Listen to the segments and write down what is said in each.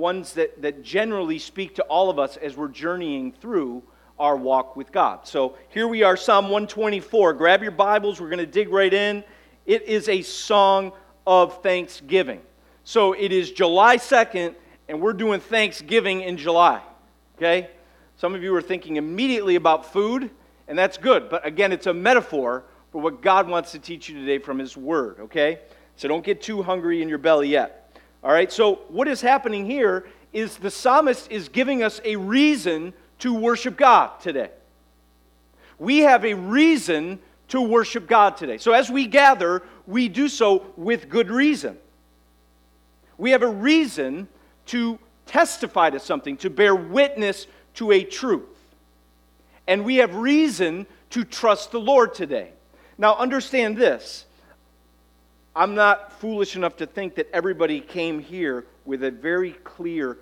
ones that, that generally speak to all of us as we're journeying through our walk with God. So here we are, Psalm 124. Grab your Bibles, we're going to dig right in. It is a song of thanksgiving. So it is July 2nd, and we're doing Thanksgiving in July. Okay? Some of you are thinking immediately about food, and that's good. But again, it's a metaphor for what God wants to teach you today from His Word. Okay? So don't get too hungry in your belly yet. All right? So what is happening here is the psalmist is giving us a reason to worship God today. We have a reason to worship God today. So as we gather, we do so with good reason. We have a reason to testify to something, to bear witness to a truth. And we have reason to trust the Lord today. Now, understand this. I'm not foolish enough to think that everybody came here with a very clear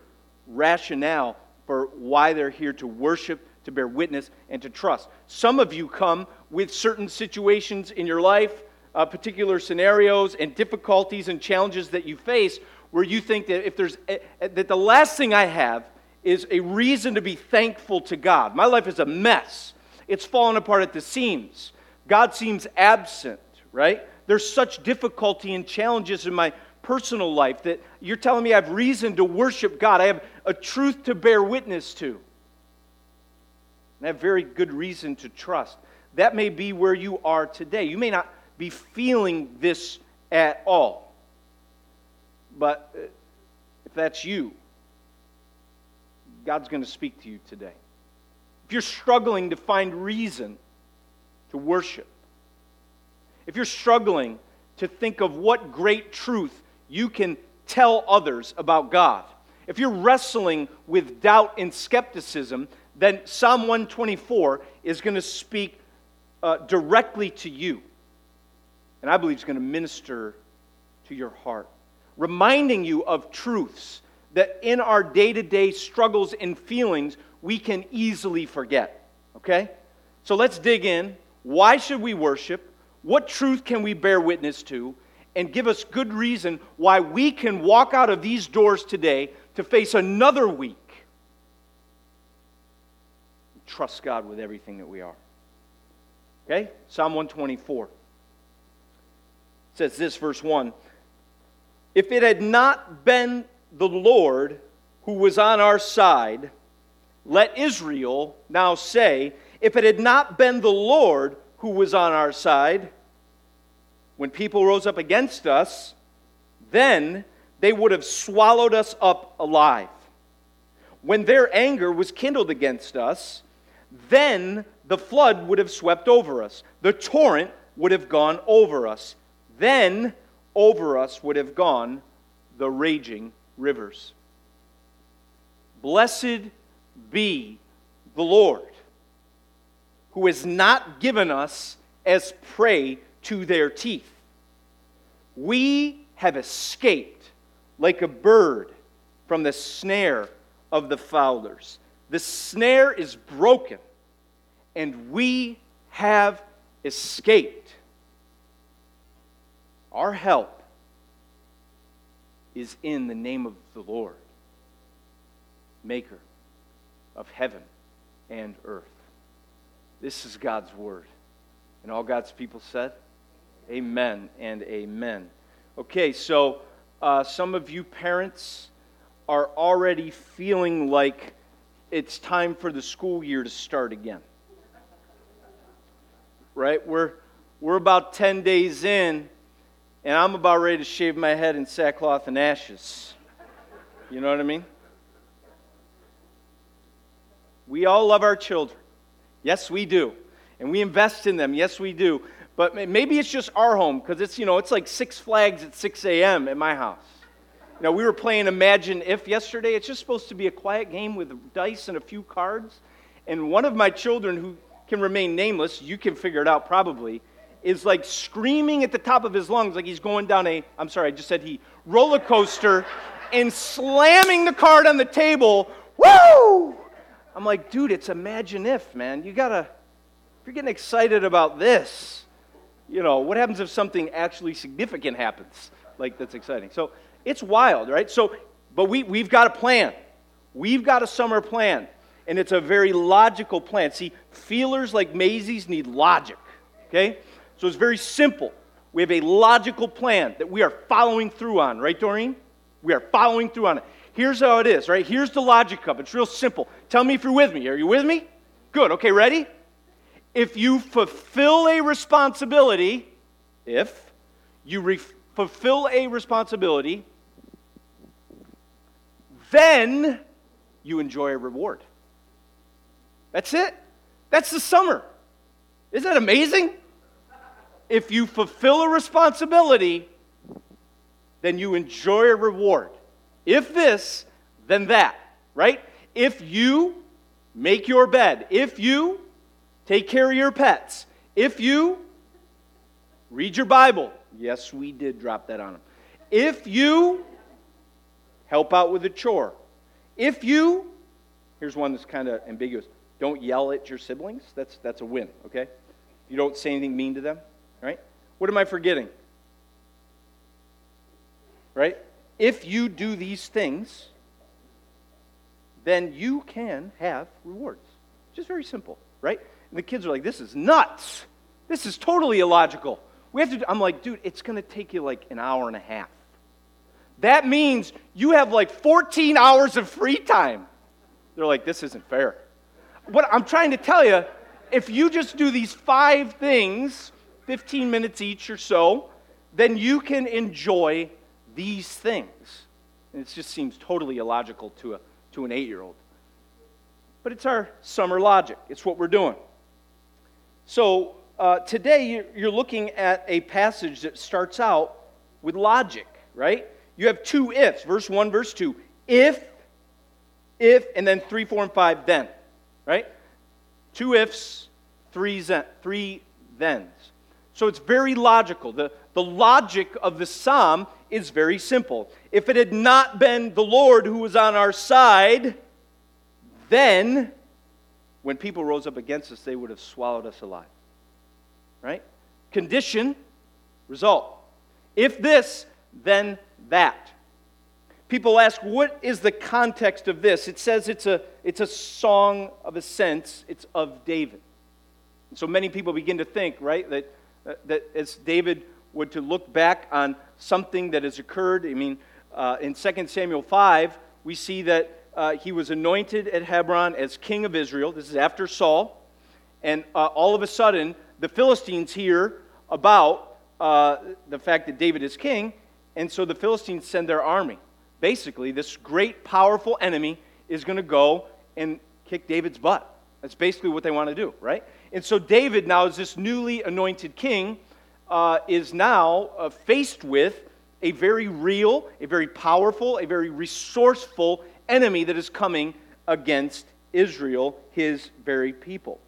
rationale for why they're here to worship, to bear witness, and to trust. Some of you come with certain situations in your life, uh, particular scenarios and difficulties and challenges that you face where you think that if there's a, that the last thing I have is a reason to be thankful to God. My life is a mess. It's fallen apart at the seams. God seems absent, right? There's such difficulty and challenges in my personal life that you're telling me I have reason to worship God. I have a truth to bear witness to. And I have very good reason to trust. That may be where you are today. You may not be feeling this at all. But uh, if that's you, God's going to speak to you today. If you're struggling to find reason to worship, if you're struggling to think of what great truth you can tell others about God, if you're wrestling with doubt and skepticism, then Psalm 124 is going to speak uh, directly to you. And I believe it's going to minister to your heart reminding you of truths that in our day to day struggles and feelings we can easily forget. Okay? So let's dig in. Why should we worship? What truth can we bear witness to? And give us good reason why we can walk out of these doors today to face another week. Trust God with everything that we are. Okay? Psalm 124 it says this, verse 1 if it had not been the Lord who was on our side, let Israel now say, if it had not been the Lord who was on our side, when people rose up against us, then they would have swallowed us up alive. When their anger was kindled against us, then the flood would have swept over us, the torrent would have gone over us. Then over us would have gone the raging rivers. Blessed be the Lord, who has not given us as prey to their teeth. We have escaped like a bird from the snare of the fowlers. The snare is broken, and we have escaped. Our help is in the name of the Lord, maker of heaven and earth. This is God's word. And all God's people said, Amen and amen. Okay, so uh, some of you parents are already feeling like it's time for the school year to start again. Right? We're, we're about 10 days in and I'm about ready to shave my head in sackcloth and ashes. You know what I mean? We all love our children. Yes, we do. And we invest in them. Yes, we do. But maybe it's just our home because it's, you know, it's like Six Flags at 6 a.m. at my house. You know, we were playing Imagine If yesterday. It's just supposed to be a quiet game with dice and a few cards. And one of my children, who can remain nameless, you can figure it out probably, is like screaming at the top of his lungs like he's going down a, I'm sorry, I just said he, roller coaster and slamming the card on the table. Woo! I'm like, dude, it's imagine if, man. You gotta, if you're getting excited about this, you know, what happens if something actually significant happens? Like, that's exciting. So it's wild, right? So but we, we've got a plan. We've got a summer plan, and it's a very logical plan. See, feelers like Maisie's need logic, okay? So it's very simple. We have a logical plan that we are following through on, right, Doreen? We are following through on it. Here's how it is, right? Here's the logic of it. It's real simple. Tell me if you're with me. Are you with me? Good. Okay, ready? If you fulfill a responsibility, if you re- fulfill a responsibility, then you enjoy a reward. That's it. That's the summer. Isn't that amazing? If you fulfill a responsibility, then you enjoy a reward. If this, then that, right? If you make your bed, if you take care of your pets, if you read your Bible, yes, we did drop that on them. If you help out with a chore, if you, here's one that's kind of ambiguous, don't yell at your siblings, that's, that's a win, okay? You don't say anything mean to them, right? What am I forgetting? Right? If you do these things, then you can have rewards. Just very simple, right? And the kids are like, this is nuts. This is totally illogical. We have to, do, I'm like, dude, it's going to take you like an hour and a half. That means you have like 14 hours of free time. They're like, this isn't fair. What I'm trying to tell you, if you just do these five things, 15 minutes each or so, then you can enjoy these things. And it just seems totally illogical to, a, to an eight year old. But it's our summer logic, it's what we're doing. So uh, today you're looking at a passage that starts out with logic, right? you have two ifs, verse 1, verse 2. If, if, and then 3, 4, and 5, then. Right? Two ifs, three, zen, three thens. So it's very logical. The, the logic of the psalm is very simple. If it had not been the Lord who was on our side, then when people rose up against us, they would have swallowed us alive. Right? Condition, result. If this, then that. People ask, what is the context of this? It says it's a, it's a song of ascents, it's of David. so many people begin to think, right, that, uh, that as David would to look back on something that has occurred, I mean, uh, in 2 Samuel 5, we see that uh, he was anointed at Hebron as king of Israel. This is after Saul. And uh, all of a sudden, the Philistines hear about uh, the fact that David is king, and so the Philistines send their army. Basically, this great, powerful enemy is going to go and kick David's butt. That's basically what they want to do, right? And so David, now as this newly anointed king, uh, is now uh, faced with a very real, a very powerful, a very resourceful enemy that is coming against Israel, his very people.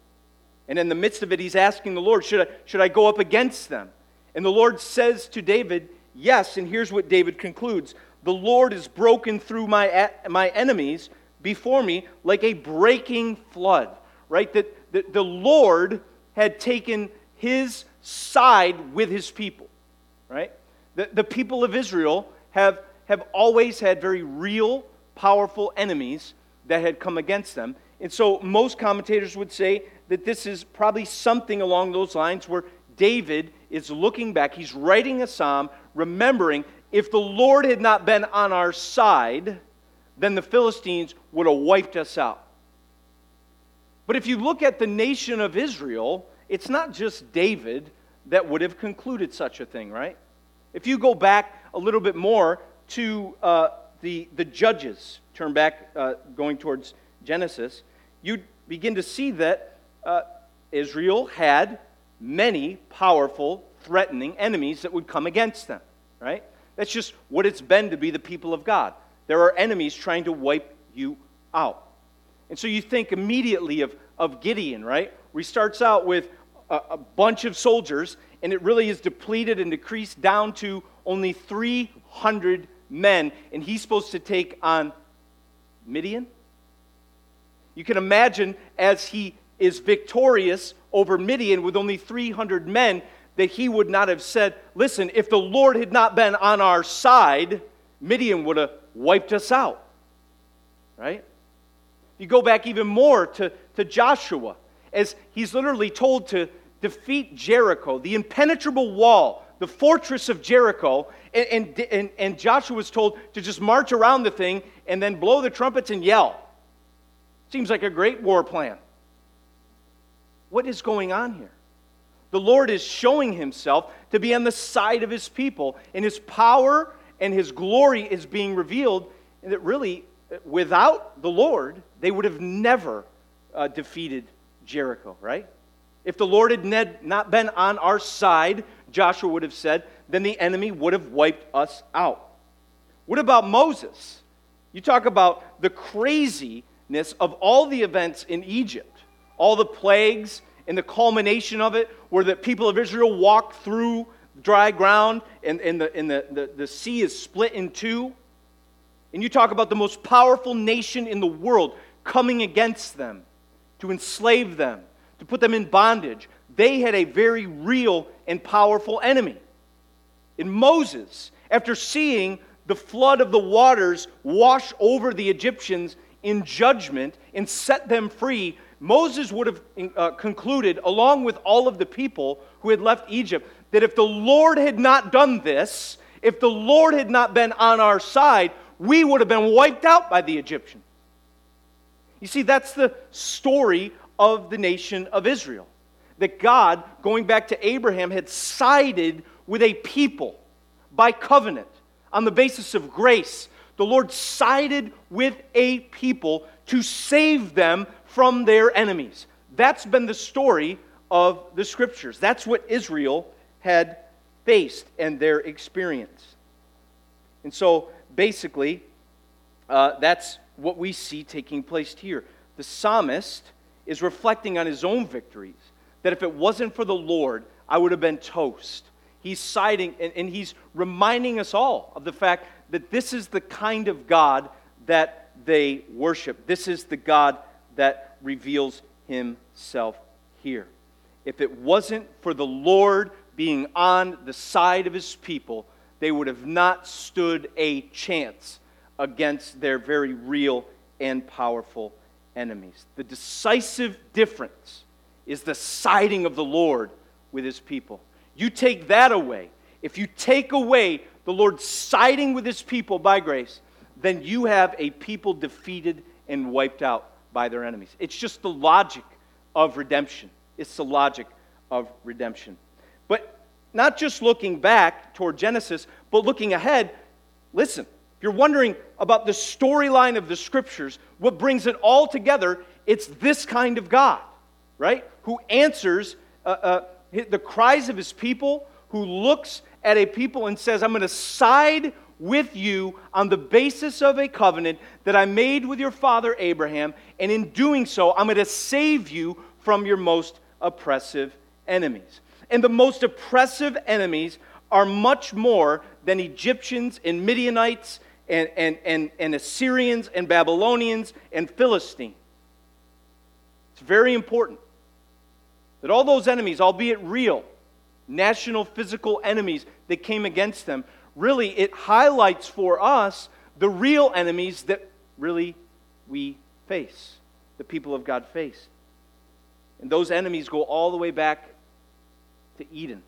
And in the midst of it, he's asking the Lord, should I, should I go up against them? And the Lord says to David, Yes, and here's what David concludes The Lord is broken through my, my enemies before me like a breaking flood, right? That, that the Lord had taken his side with his people, right? The, the people of Israel have, have always had very real, powerful enemies that had come against them. And so most commentators would say that this is probably something along those lines where David is looking back. He's writing a psalm remembering if the Lord had not been on our side, then the Philistines would have wiped us out. But if you look at the nation of Israel, it's not just David that would have concluded such a thing, right? If you go back a little bit more to uh, the, the judges, turn back uh, going towards Genesis, you begin to see that uh, Israel had many powerful threatening enemies that would come against them, right? That's just what it's been to be the people of God. There are enemies trying to wipe you out. And so you think immediately of, of Gideon, right? Where he starts out with a, a bunch of soldiers, and it really is depleted and decreased down to only 300 men, and he's supposed to take on Midian. You can imagine as he is victorious over Midian with only 300 men that he would not have said, Listen, if the Lord had not been on our side, Midian would have wiped us out. Right? You go back even more to, to Joshua, as he's literally told to defeat Jericho, the impenetrable wall, the fortress of Jericho, and, and, and, Joshua was told to just march around the thing and then blow the trumpets and yell. Seems like a great war plan. What is going on here? The Lord is showing himself to be on the side of his people, and his power and his glory is being revealed, and that really, without the Lord, they would have never uh, defeated Jericho, right? If the Lord had not been on our side, Joshua would have said, then the enemy would have wiped us out. What about Moses? You talk about the craziness of all the events in Egypt, all the plagues and the culmination of it, where the people of Israel walk through dry ground and, and, the, and the, the, the sea is split in two. And you talk about the most powerful nation in the world coming against them to enslave them, to put them in bondage. They had a very real and powerful enemy. In Moses, after seeing the flood of the waters wash over the Egyptians in judgment and set them free, Moses would have uh, concluded, along with all of the people who had left Egypt, that if the Lord had not done this, if the Lord had not been on our side, we would have been wiped out by the Egyptians. You see, that's the story of the nation of Israel. That God, going back to Abraham, had sided with a people by covenant on the basis of grace. The Lord sided with a people to save them from their enemies. That's been the story of the scriptures. That's what Israel had faced and their experience. And so basically, uh, that's what we see taking place here. The psalmist is reflecting on his own victories, that if it wasn't for the Lord, I would have been toast. He's citing and, and he's reminding us all of the fact that this is the kind of God that they worship. This is the God that reveals himself here. If it wasn't for the Lord being on the side of his people, they would have not stood a chance against their very real and powerful enemies. The decisive difference is the siding of the Lord with his people. You take that away. If you take away the Lord siding with his people by grace, then you have a people defeated and wiped out by their enemies. It's just the logic of redemption. It's the logic of redemption. But not just looking back toward Genesis, but looking ahead, listen, if you're wondering about the storyline of the scriptures, what brings it all together, it's this kind of God, right? Who answers uh, uh, the cries of his people, who looks at a people and says, I'm going to side with you on the basis of a covenant that I made with your father Abraham, and in doing so, I'm going to save you from your most oppressive enemies. And the most oppressive enemies are much more than Egyptians and Midianites and, and, and, and Assyrians and Babylonians and Philistines. It's very important that all those enemies, albeit real, national physical enemies that came against them, really, it highlights for us the real enemies that really we face, the people of God face. And those enemies go all the way back to Eden,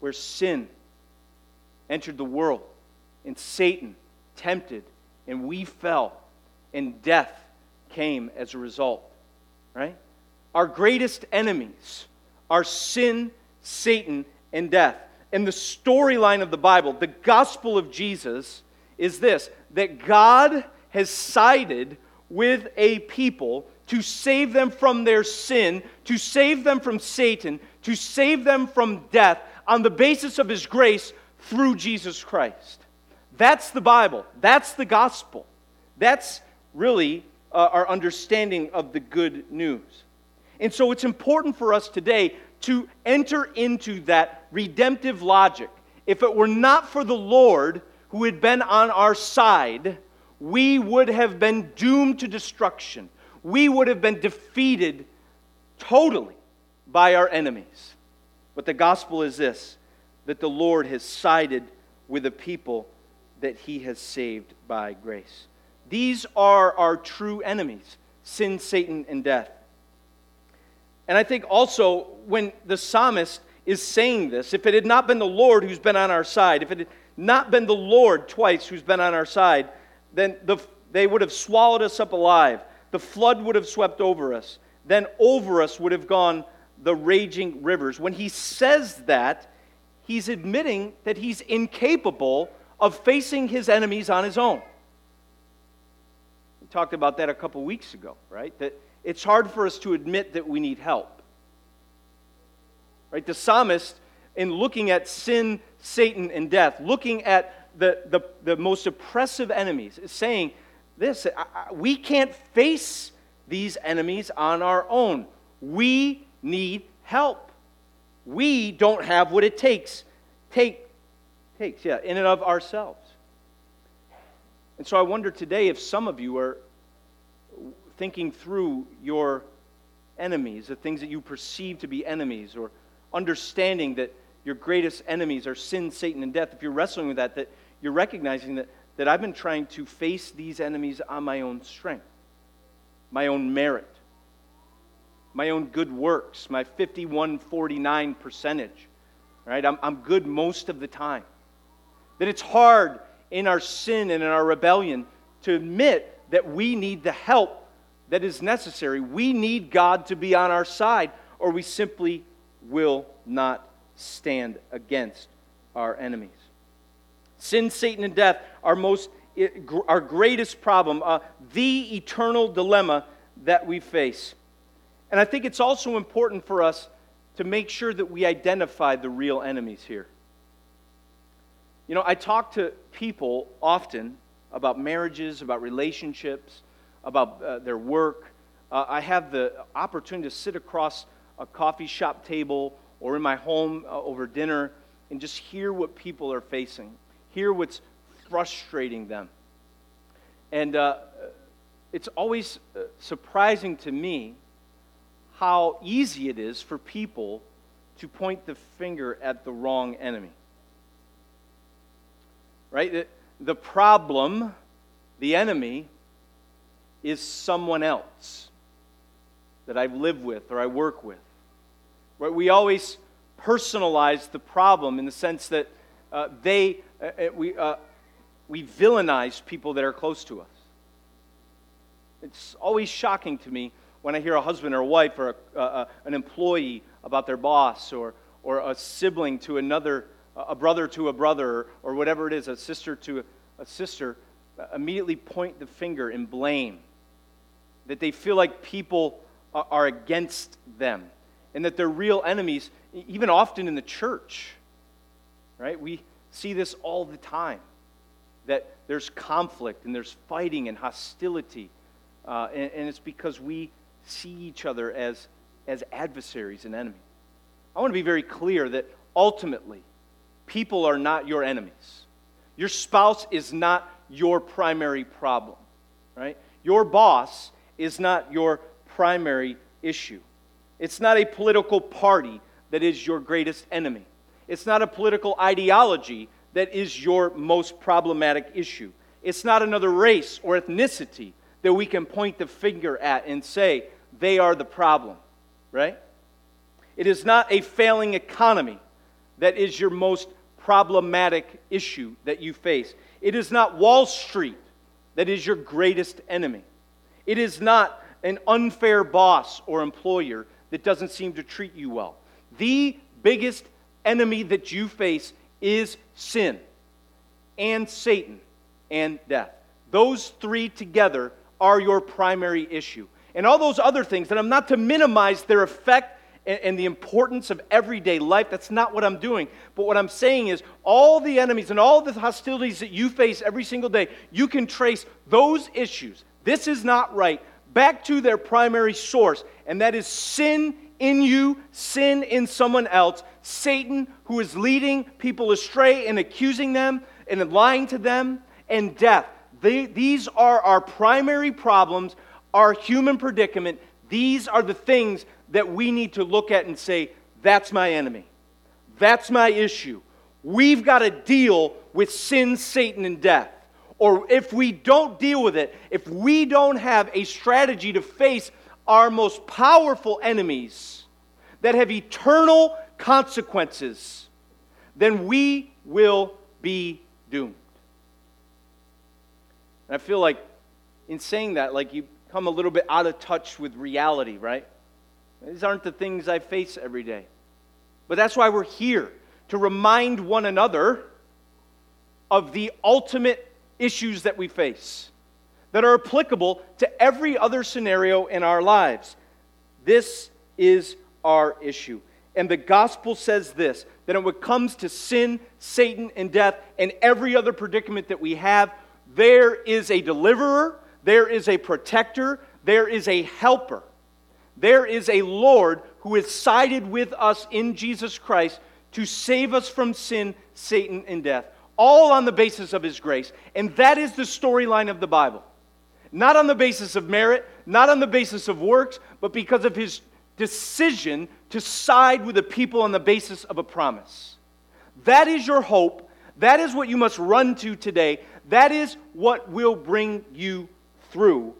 where sin entered the world, and Satan tempted, and we fell, and death came as a result. Right? Our greatest enemies are sin, Satan, and death. And the storyline of the Bible, the gospel of Jesus, is this that God has sided with a people to save them from their sin, to save them from Satan, to save them from death on the basis of his grace through Jesus Christ. That's the Bible. That's the gospel. That's really uh, our understanding of the good news. And so it's important for us today to enter into that redemptive logic. If it were not for the Lord who had been on our side, we would have been doomed to destruction. We would have been defeated totally by our enemies. But the gospel is this that the Lord has sided with a people that he has saved by grace. These are our true enemies sin, Satan, and death. And I think also when the psalmist is saying this, if it had not been the Lord who's been on our side, if it had not been the Lord twice who's been on our side, then the, they would have swallowed us up alive. The flood would have swept over us. Then over us would have gone the raging rivers. When he says that, he's admitting that he's incapable of facing his enemies on his own. We talked about that a couple weeks ago, right? That it's hard for us to admit that we need help. Right? The psalmist, in looking at sin, Satan, and death, looking at the, the, the most oppressive enemies, is saying this we can't face these enemies on our own. We need help. We don't have what it takes. Take, takes, yeah, in and of ourselves. And so I wonder today if some of you are thinking through your enemies, the things that you perceive to be enemies, or understanding that your greatest enemies are sin, Satan, and death. If you're wrestling with that, that you're recognizing that, that I've been trying to face these enemies on my own strength, my own merit, my own good works, my 5149 percentage. Right? I'm, I'm good most of the time. That it's hard in our sin and in our rebellion to admit that we need the help that is necessary. We need God to be on our side, or we simply will not stand against our enemies. Sin, Satan, and death are most our greatest problem, uh, the eternal dilemma that we face. And I think it's also important for us to make sure that we identify the real enemies here. You know, I talk to people often about marriages, about relationships, about uh, their work. Uh, I have the opportunity to sit across a coffee shop table or in my home uh, over dinner and just hear what people are facing, hear what's frustrating them. And uh, it's always uh, surprising to me how easy it is for people to point the finger at the wrong enemy. Right? The, the problem, the enemy, is someone else that I've lived with or I work with. Right? We always personalize the problem in the sense that uh, they, uh, uh, we, uh, we villainize people that are close to us. It's always shocking to me when I hear a husband or a wife or a, an employee about their boss or, or a sibling to another, a brother to a brother, or whatever it is, a sister to a sister, uh, immediately point the finger and blame. That they feel like people are against them and that they're real enemies, even often in the church. Right? We see this all the time that there's conflict and there's fighting and hostility. Uh, and, and, it's because we see each other as, as adversaries and enemies. I want to be very clear that ultimately, people are not your enemies. Your spouse is not your primary problem, right? Your boss is not your primary issue. It's not a political party that is your greatest enemy. It's not a political ideology that is your most problematic issue. It's not another race or ethnicity that we can point the finger at and say they are the problem, right? It is not a failing economy that is your most problematic issue that you face. It is not Wall Street that is your greatest enemy. It is not an unfair boss or employer that doesn't seem to treat you well. The biggest enemy that you face is sin and Satan and death. Those three together are your primary issue. And all those other things, and I'm not to minimize their effect and, the importance of everyday life. That's not what I'm doing. But what I'm saying is, all the enemies and all the hostilities that you face every single day, you can trace those issues. This is not right back to their primary source, and that is sin in you, sin in someone else, Satan who is leading people astray and accusing them and lying to them, and death. They, these are our primary problems, our human predicament. These are the things that we need to look at and say, that's my enemy. That's my issue. we've got to deal with sin, Satan, and death. Or if we don't deal with it, if we don't have a strategy to face our most powerful enemies that have eternal consequences, then we will be doomed. And I feel like in saying that, like you come a little bit out of touch with reality, right? These aren't the things I face every day. But that's why we're here to remind one another of the ultimate issues that we face that are applicable to every other scenario in our lives. This is our issue. And the gospel says this that when it comes to sin, Satan, and death, and every other predicament that we have, there is a deliverer, there is a protector, there is a helper, there is a Lord who has sided with us in Jesus Christ to save us from sin, Satan, and death, all on the basis of his grace. And that is the storyline of the Bible. Not on the basis of merit, not on the basis of works, but because of his decision to side with the people on the basis of a promise. That is your hope. That is what you must run to today. That is what will bring you through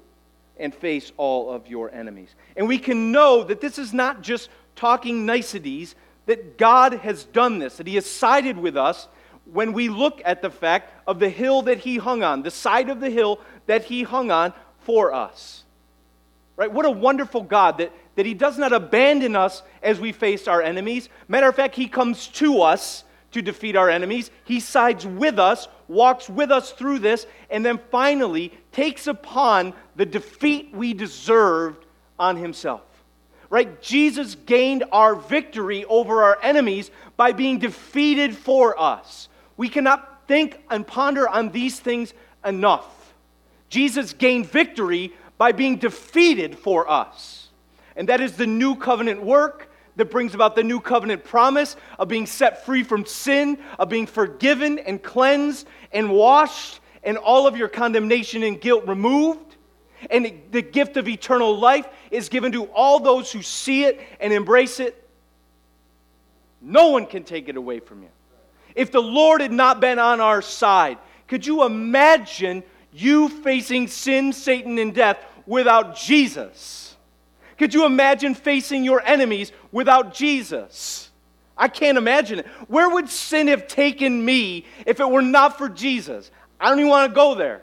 and face all of your enemies. And we can know that this is not just talking niceties, that God has done this, that He has sided with us when we look at the fact of the hill that He hung on, the side of the hill that He hung on for us. Right? What a wonderful God that, that He does not abandon us as we face our enemies. Matter of fact, He comes to us to defeat our enemies. He sides with us, walks with us through this, and then finally takes upon the defeat we deserved on Himself right? Jesus gained our victory over our enemies by being defeated for us. We cannot think and ponder on these things enough. Jesus gained victory by being defeated for us. And that is the new covenant work that brings about the new covenant promise of being set free from sin, of being forgiven and cleansed and washed, and all of your condemnation and guilt removed and the gift of eternal life is given to all those who see it and embrace it. No one can take it away from you. If the Lord had not been on our side, could you imagine you facing sin, Satan, and death without Jesus? Could you imagine facing your enemies without Jesus? I can't imagine it. Where would sin have taken me if it were not for Jesus? I don't even want to go there.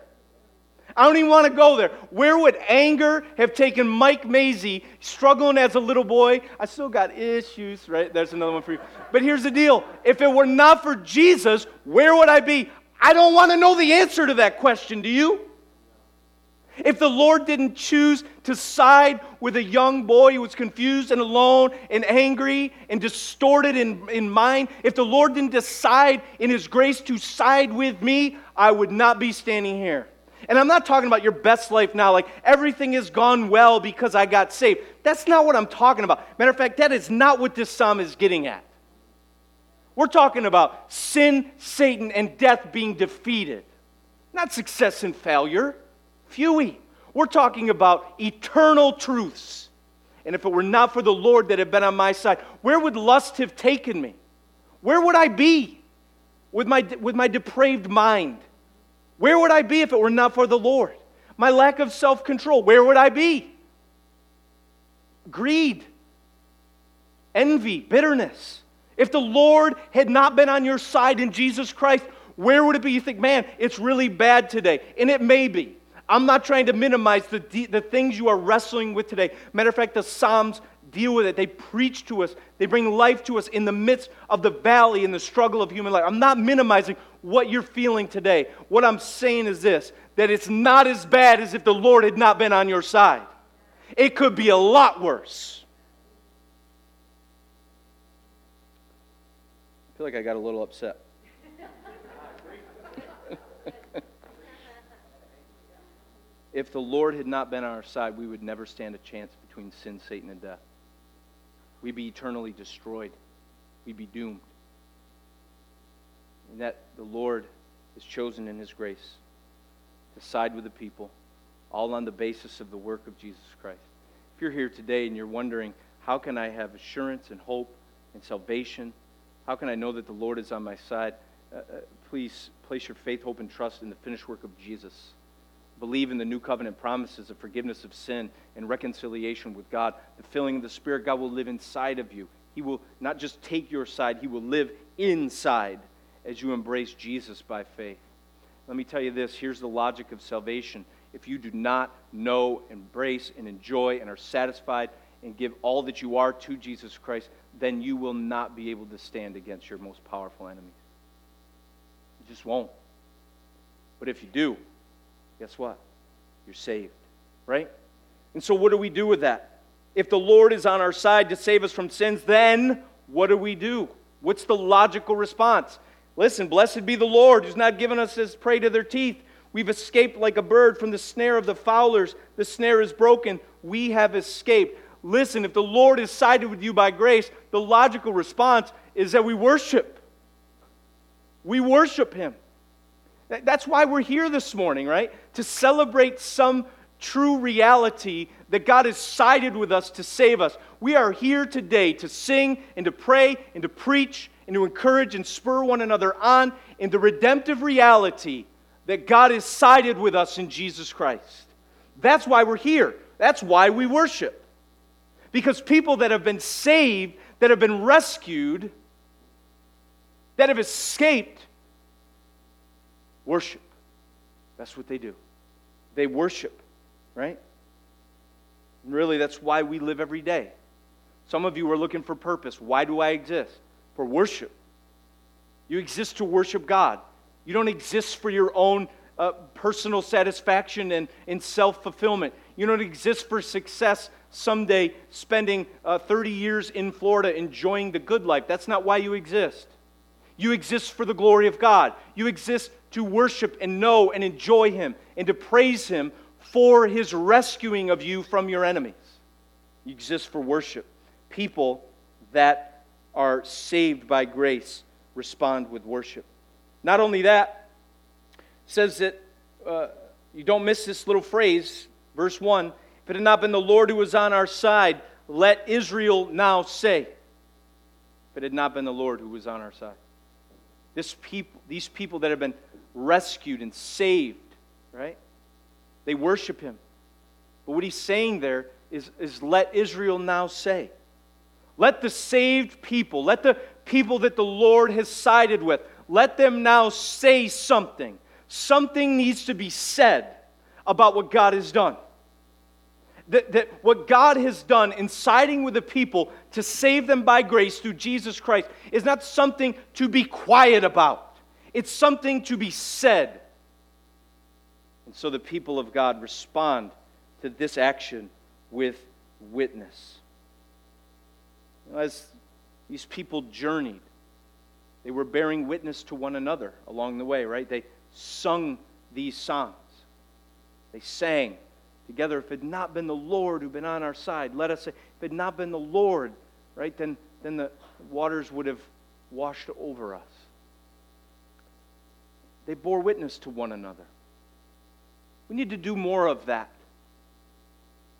I don't even want to go there. Where would anger have taken Mike Maisie struggling as a little boy? I still got issues, right? There's another one for you. But here's the deal if it were not for Jesus, where would I be? I don't want to know the answer to that question, do you? If the Lord didn't choose to side with a young boy who was confused and alone and angry and distorted in, in mind, if the Lord didn't decide in His grace to side with me, I would not be standing here. And I'm not talking about your best life now, like everything has gone well because I got saved. That's not what I'm talking about. Matter of fact, that is not what this psalm is getting at. We're talking about sin, Satan, and death being defeated, not success and failure. Fewy. We're talking about eternal truths. And if it were not for the Lord that had been on my side, where would lust have taken me? Where would I be with my, with my depraved mind? Where would I be if it were not for the Lord? My lack of self control, where would I be? Greed, envy, bitterness. If the Lord had not been on your side in Jesus Christ, where would it be? You think, man, it's really bad today. And it may be. I'm not trying to minimize the, the things you are wrestling with today. Matter of fact, the Psalms deal with it. They preach to us, they bring life to us in the midst of the valley and the struggle of human life. I'm not minimizing what you're feeling today. What I'm saying is this that it's not as bad as if the Lord had not been on your side. It could be a lot worse. I feel like I got a little upset. if the Lord had not been on our side, we would never stand a chance between sin, Satan, and death we'd be eternally destroyed. We'd be doomed. And that the Lord is chosen in His grace to side with the people, all on the basis of the work of Jesus Christ. If you're here today and you're wondering, how can I have assurance and hope and salvation? How can I know that the Lord is on my side? Uh, uh, please place your faith, hope, and trust in the finished work of Jesus. Believe in the new covenant promises of forgiveness of sin and reconciliation with God. The filling of the Spirit, God will live inside of you. He will not just take your side, He will live inside as you embrace Jesus by faith. Let me tell you this here's the logic of salvation. If you do not know, embrace, and enjoy, and are satisfied, and give all that you are to Jesus Christ, then you will not be able to stand against your most powerful enemies. You just won't. But if you do, guess what? You're saved, right? And so, what do we do with that? If the Lord is on our side to save us from sins, then what do we do? What's the logical response? Listen, blessed be the Lord who's not given us his prey to their teeth. We've escaped like a bird from the snare of the fowlers. The snare is broken. We have escaped. Listen, if the Lord is sided with you by grace, the logical response is that we worship. We worship him. That's why we're here this morning, right? To celebrate some true reality that God has sided with us to save us. We are here today to sing and to pray and to preach and to encourage and spur one another on in the redemptive reality that God has sided with us in Jesus Christ. That's why we're here. That's why we worship. Because people that have been saved, that have been rescued, that have escaped, worship. That's what they do. They worship, right? And really, that's why we live every day. Some of you are looking for purpose. Why do I exist? For worship. You exist to worship God. You don't exist for your own uh, personal satisfaction and, and self fulfillment. You don't exist for success someday, spending uh, 30 years in Florida enjoying the good life. That's not why you exist. You exist for the glory of God. You exist to worship and know and enjoy Him and to praise Him for His rescuing of you from your enemies. You exist for worship. People that are saved by grace respond with worship. Not only that, says that uh, you don't miss this little phrase, verse 1 if it had not been the Lord who was on our side, let Israel now say. If it had not been the Lord who was on our side. This people, these people that have been rescued and saved, right? They worship him. But what he's saying there is, is let Israel now say. Let the saved people, let the people that the Lord has sided with, let them now say something. Something needs to be said about what God has done that, that what God has done in siding with the people to save them by grace through Jesus Christ is not something to be quiet about, it's something to be said. And so the people of God respond to this action with witness. As these people journeyed, they were bearing witness to one another along the way, right? They sung these songs, they sang together. If it had not been the Lord who had been on our side, let us say, if it had not been the Lord, right, then, then the waters would have washed over us. They bore witness to one another. We need to do more of that.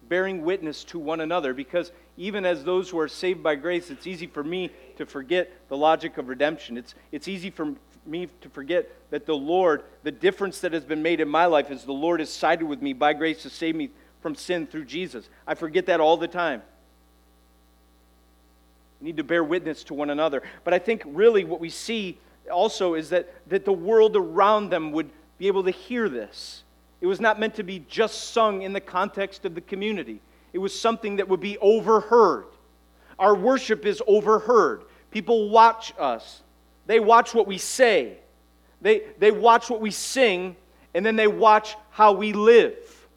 Bearing witness to one another, because even as those who are saved by grace, it's easy for me to forget the logic of redemption. It's, it's easy for me to forget that the Lord, the difference that has been made in my life is the Lord has sided with me by grace to save me from sin through Jesus. I forget that all the time. We need to bear witness to one another. But I think really what we see also is that, that the world around them would be able to hear this. It was not meant to be just sung in the context of the community, it was something that would be overheard. Our worship is overheard. People watch us, they watch what we say, they, they watch what we sing, and then they watch how we live.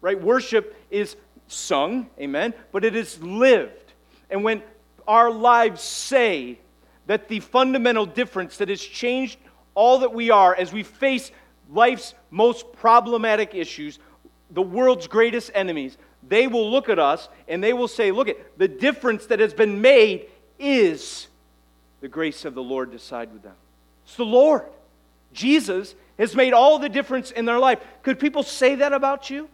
Right? Worship is sung, amen, but it is lived. And when our lives say that the fundamental difference that has changed all that we are as we face life's most problematic issues, the world's greatest enemies, they will look at us and they will say, Look at the difference that has been made is the grace of the Lord decide with them. It's the Lord. Jesus has made all the difference in their life. Could people say that about you?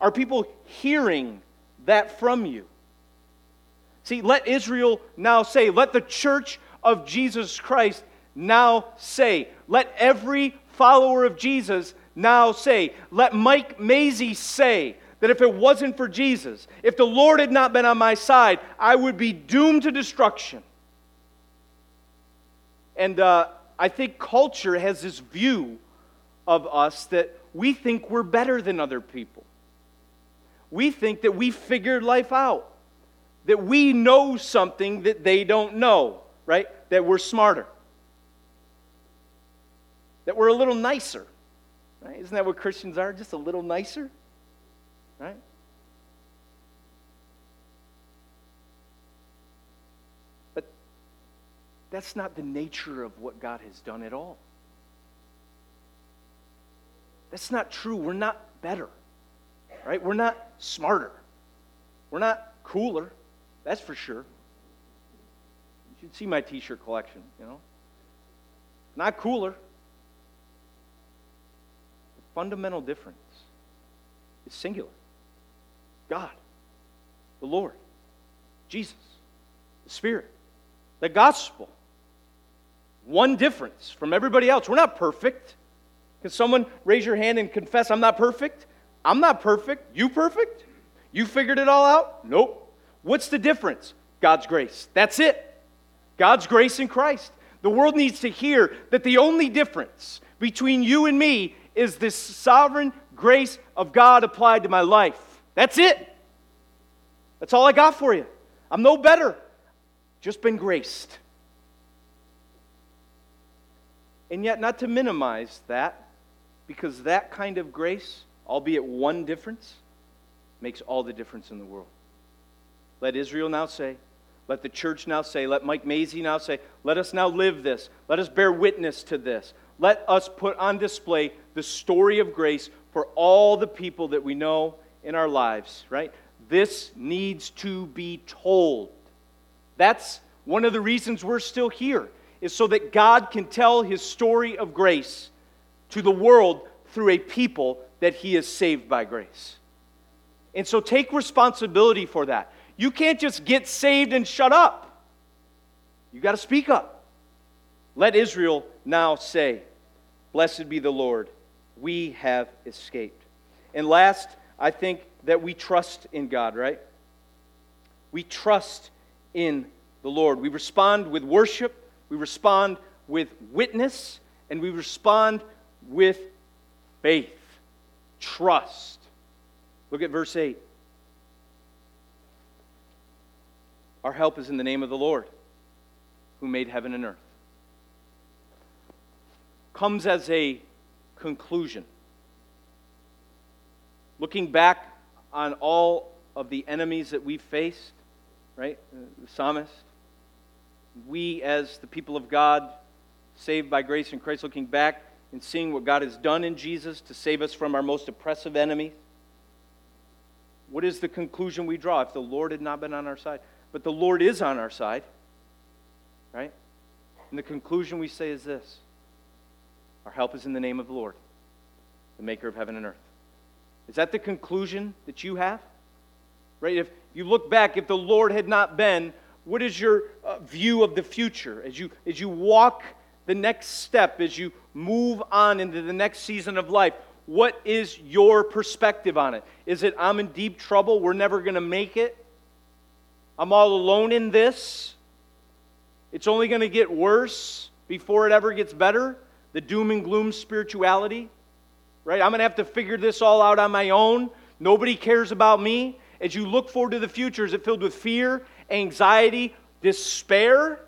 Are people hearing that from you? See, let Israel now say, let the church of Jesus Christ now say, let every follower of Jesus now say, let Mike Maisie say that if it wasn't for Jesus, if the Lord had not been on my side, I would be doomed to destruction. And uh, I think culture has this view of us that we think we're better than other people. We think that we figured life out, that we know something that they don't know, right? That we're smarter, that we're a little nicer. Right? Isn't that what Christians are? Just a little nicer? Right? But that's not the nature of what God has done at all. That's not true. We're not better. Right? We're not smarter. We're not cooler. That's for sure. You should see my t shirt collection, you know. Not cooler. Fundamental difference is singular God, the Lord, Jesus, the Spirit, the gospel. One difference from everybody else. We're not perfect. Can someone raise your hand and confess, I'm not perfect? I'm not perfect. You perfect? You figured it all out? Nope. What's the difference? God's grace. That's it. God's grace in Christ. The world needs to hear that the only difference between you and me is this sovereign grace of God applied to my life. That's it. That's all I got for you. I'm no better. Just been graced. And yet, not to minimize that, because that kind of grace, albeit one difference, makes all the difference in the world. Let Israel now say, let the church now say, let Mike Maisie now say, let us now live this. Let us bear witness to this. Let us put on display the story of grace for all the people that we know in our lives, right? This needs to be told. That's one of the reasons we're still here, is so that God can tell his story of grace to the world through a people that he has saved by grace. And so take responsibility for that. You can't just get saved and shut up. You got to speak up. Let Israel now say, Blessed be the Lord, we have escaped. And last, I think that we trust in God, right? We trust in the Lord. We respond with worship, we respond with witness, and we respond with faith, trust. Look at verse 8. Our help is in the name of the Lord, who made heaven and earth. Comes as a conclusion. Looking back on all of the enemies that we've faced, right? Uh, the psalmist. We, as the people of God, saved by grace in Christ, looking back, and seeing what God has done in Jesus to save us from our most oppressive enemies, what is the conclusion we draw if the Lord had not been on our side? But the Lord is on our side, right? And the conclusion we say is this Our help is in the name of the Lord, the maker of heaven and earth. Is that the conclusion that you have? Right? If you look back, if the Lord had not been, what is your uh, view of the future as you, as you walk the next step as you move on into the next season of life? What is your perspective on it? Is it, I'm in deep trouble, we're never going to make it? I'm all alone in this? It's only going to get worse before it ever gets better? The doom and gloom spirituality? Right? I'm going to have to figure this all out on my own. Nobody cares about me. As you look forward to the future, is it filled with fear, anxiety, despair?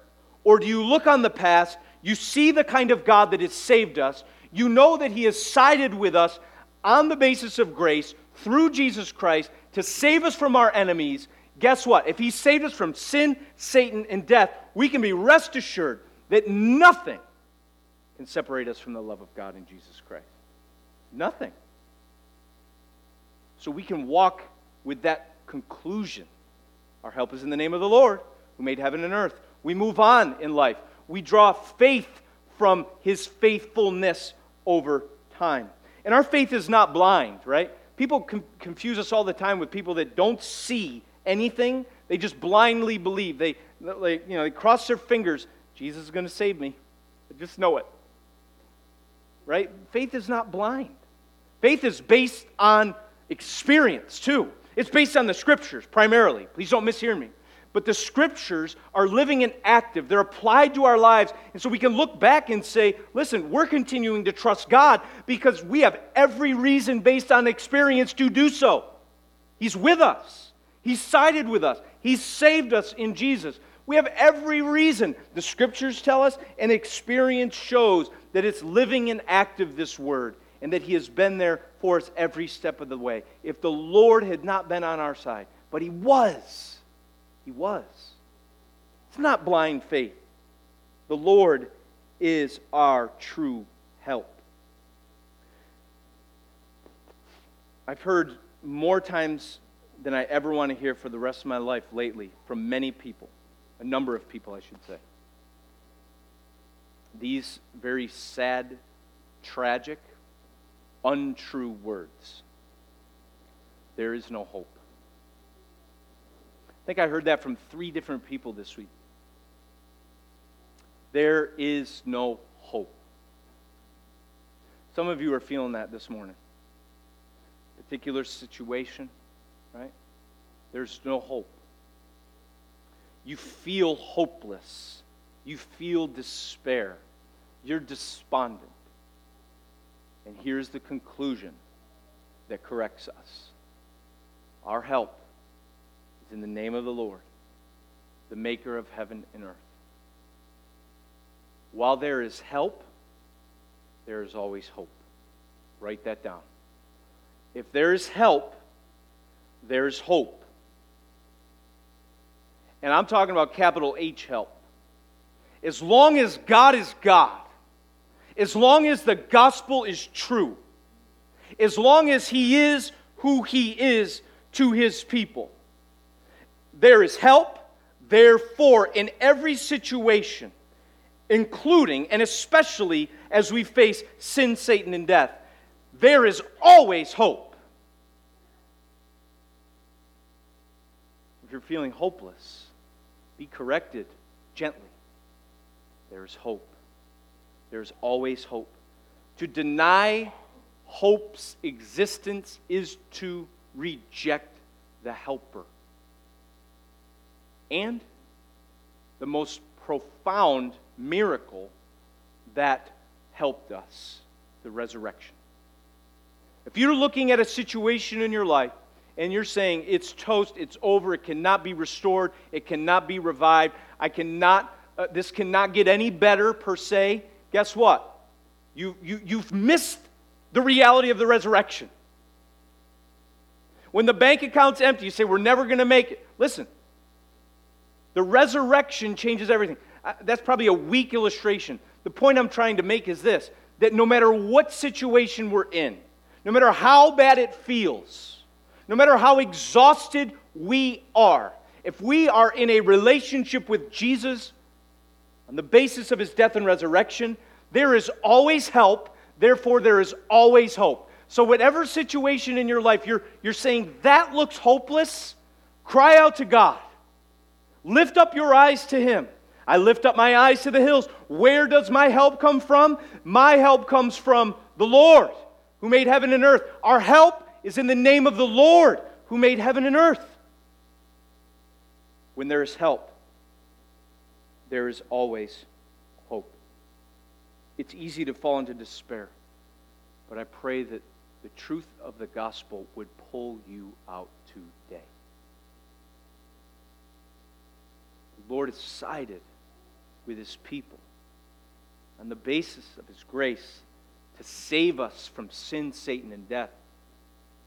Or do you look on the past you see the kind of God that has saved us. You know that He has sided with us on the basis of grace through Jesus Christ to save us from our enemies. Guess what? If He saved us from sin, Satan, and death, we can be rest assured that nothing can separate us from the love of God in Jesus Christ. Nothing. So we can walk with that conclusion. Our help is in the name of the Lord who made heaven and earth. We move on in life we draw faith from his faithfulness over time. And our faith is not blind, right? People com- confuse us all the time with people that don't see anything They just blindly believe. They, like, you know, they cross their fingers. Jesus is going to save me. I just know it. Right? Faith is not blind. Faith is based on experience, too. It's based on the scriptures primarily. Please don't mishear me. But the scriptures are living and active. They're applied to our lives. And so we can look back and say, listen, we're continuing to trust God because we have every reason based on experience to do so. He's with us, He's sided with us, He saved us in Jesus. We have every reason. The scriptures tell us, and experience shows that it's living and active, this word, and that He has been there for us every step of the way. If the Lord had not been on our side, but He was, He was. It's not blind faith. The Lord is our true help. I've heard more times than I ever want to hear for the rest of my life lately from many people, a number of people, I should say. These very sad, tragic, untrue words. There is no hope. I think I heard that from three different people this week. There is no hope. Some of you are feeling that this morning. Particular situation, right? There's no hope. You feel hopeless. You feel despair. You're despondent. And here's the conclusion that corrects us our help is in the name of the Lord, the maker of heaven and earth. While there is help, there is always hope. Write that down. If there is help, there's hope. And I'm talking about capital H help. As long as God is God, as long as the gospel is true, as long as He is who He is to His people, there is help. Therefore, in every situation, including and especially as we face sin, Satan, and death, there is always hope. If you're feeling hopeless, be corrected gently. There is hope. There's always hope. To deny hope's existence is to reject the helper. And the most profound miracle that helped us the resurrection. If you're looking at a situation in your life and you're saying it's toast, it's over, it cannot be restored, it cannot be revived, I cannot, uh, this cannot get any better per se, guess what? You, you, you've missed the reality of the resurrection. When the bank account's empty, you say, We're never going to make it. Listen, the resurrection changes everything. Uh, that's probably a weak illustration. The point I'm trying to make is this that no matter what situation we're in, no matter how bad it feels, no matter how exhausted we are, if we are in a relationship with Jesus on the basis of his death and resurrection, there is always help, therefore, there is always hope. So, whatever situation in your life you're, you're saying that looks hopeless, cry out to God. Lift up your eyes to Him. I lift up my eyes to the hills. Where does my help come from? My help comes from the Lord who made heaven and earth. Our help is in the name of the Lord who made heaven and earth. When there is help, there is always hope. it's easy to fall into despair. But I pray that the truth of the gospel would pull you out today. The Lord has sided with his people on the basis of his grace to save us from sin, Satan, and death,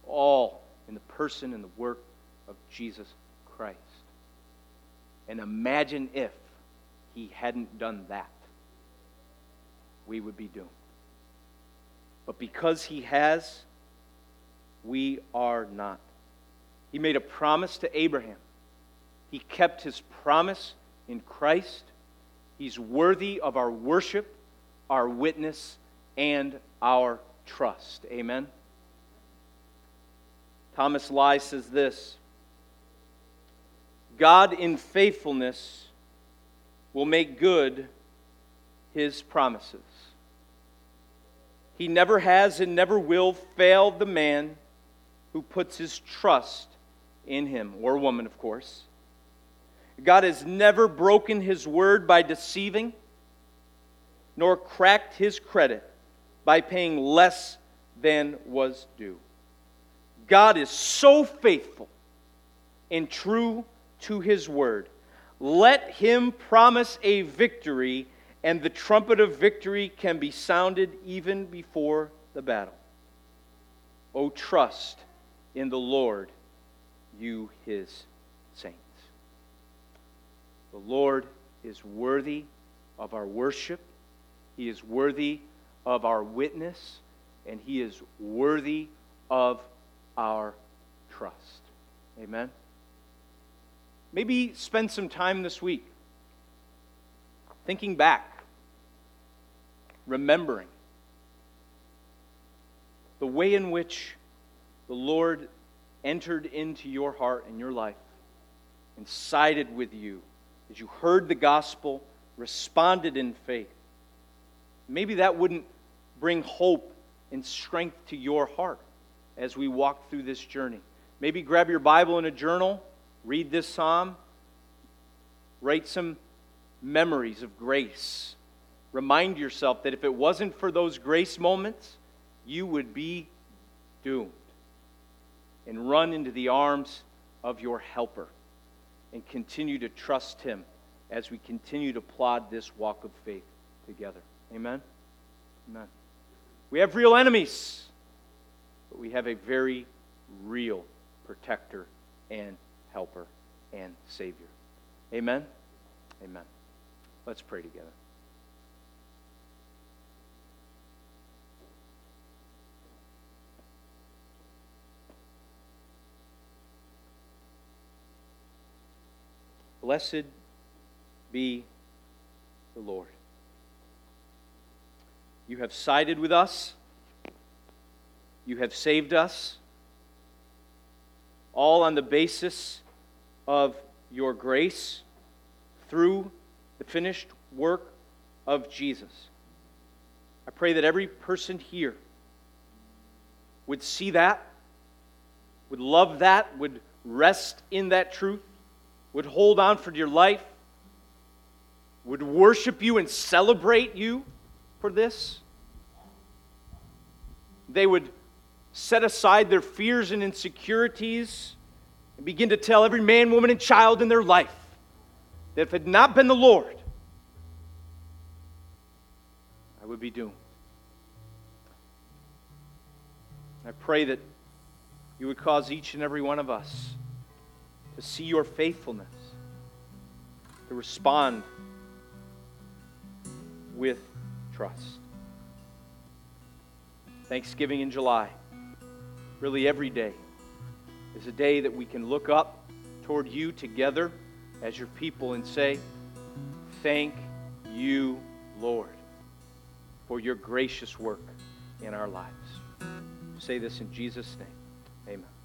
all in the person and the work of Jesus Christ. And imagine if he hadn't done that we would be doomed. But because He has, we are not. He made a promise to Abraham. He kept His promise in Christ. He's worthy of our worship, our witness, and our trust. Amen. Thomas Lye says this God in faithfulness will make good his promises. He never has and never will fail the man who puts his trust in him, or woman, of course. God has never broken his word by deceiving, nor cracked his credit by paying less than was due. God is so faithful and true to his word. Let him promise a victory, and the trumpet of victory can be sounded even before the battle. Oh, trust in the Lord, you his saints. The Lord is worthy of our worship, he is worthy of our witness, and he is worthy of our trust. Amen. Maybe spend some time this week thinking back, remembering the way in which the Lord entered into your heart and your life and sided with you as you heard the gospel, responded in faith. Maybe that wouldn't bring hope and strength to your heart as we walk through this journey. Maybe grab your Bible and a journal read this psalm, write some memories of grace. Remind yourself that if it wasn't for those grace moments, you would be doomed. And run into the arms of your helper and continue to trust him as we continue to plod this walk of faith together. Amen? Amen. We have real enemies, but we have a very real protector and helper, and Savior. Amen? Amen. Let's pray together. Blessed be the Lord. You have sided with us. You have saved us all on the basis of your grace through the finished work of Jesus. I pray that every person here would see that, would love that, would rest in that truth, would hold on for dear life, would worship you and celebrate you for this. They would set aside their fears and insecurities and begin to tell every man, woman, and child in their life that if it had not been the Lord, I would be doomed. I pray that you would cause each and every one of us to see your faithfulness, to respond with trust. Thanksgiving in July really every day, is a day that we can look up toward you together as your people and say, Thank you, Lord, for your gracious work in our lives. Say this in Jesus' name.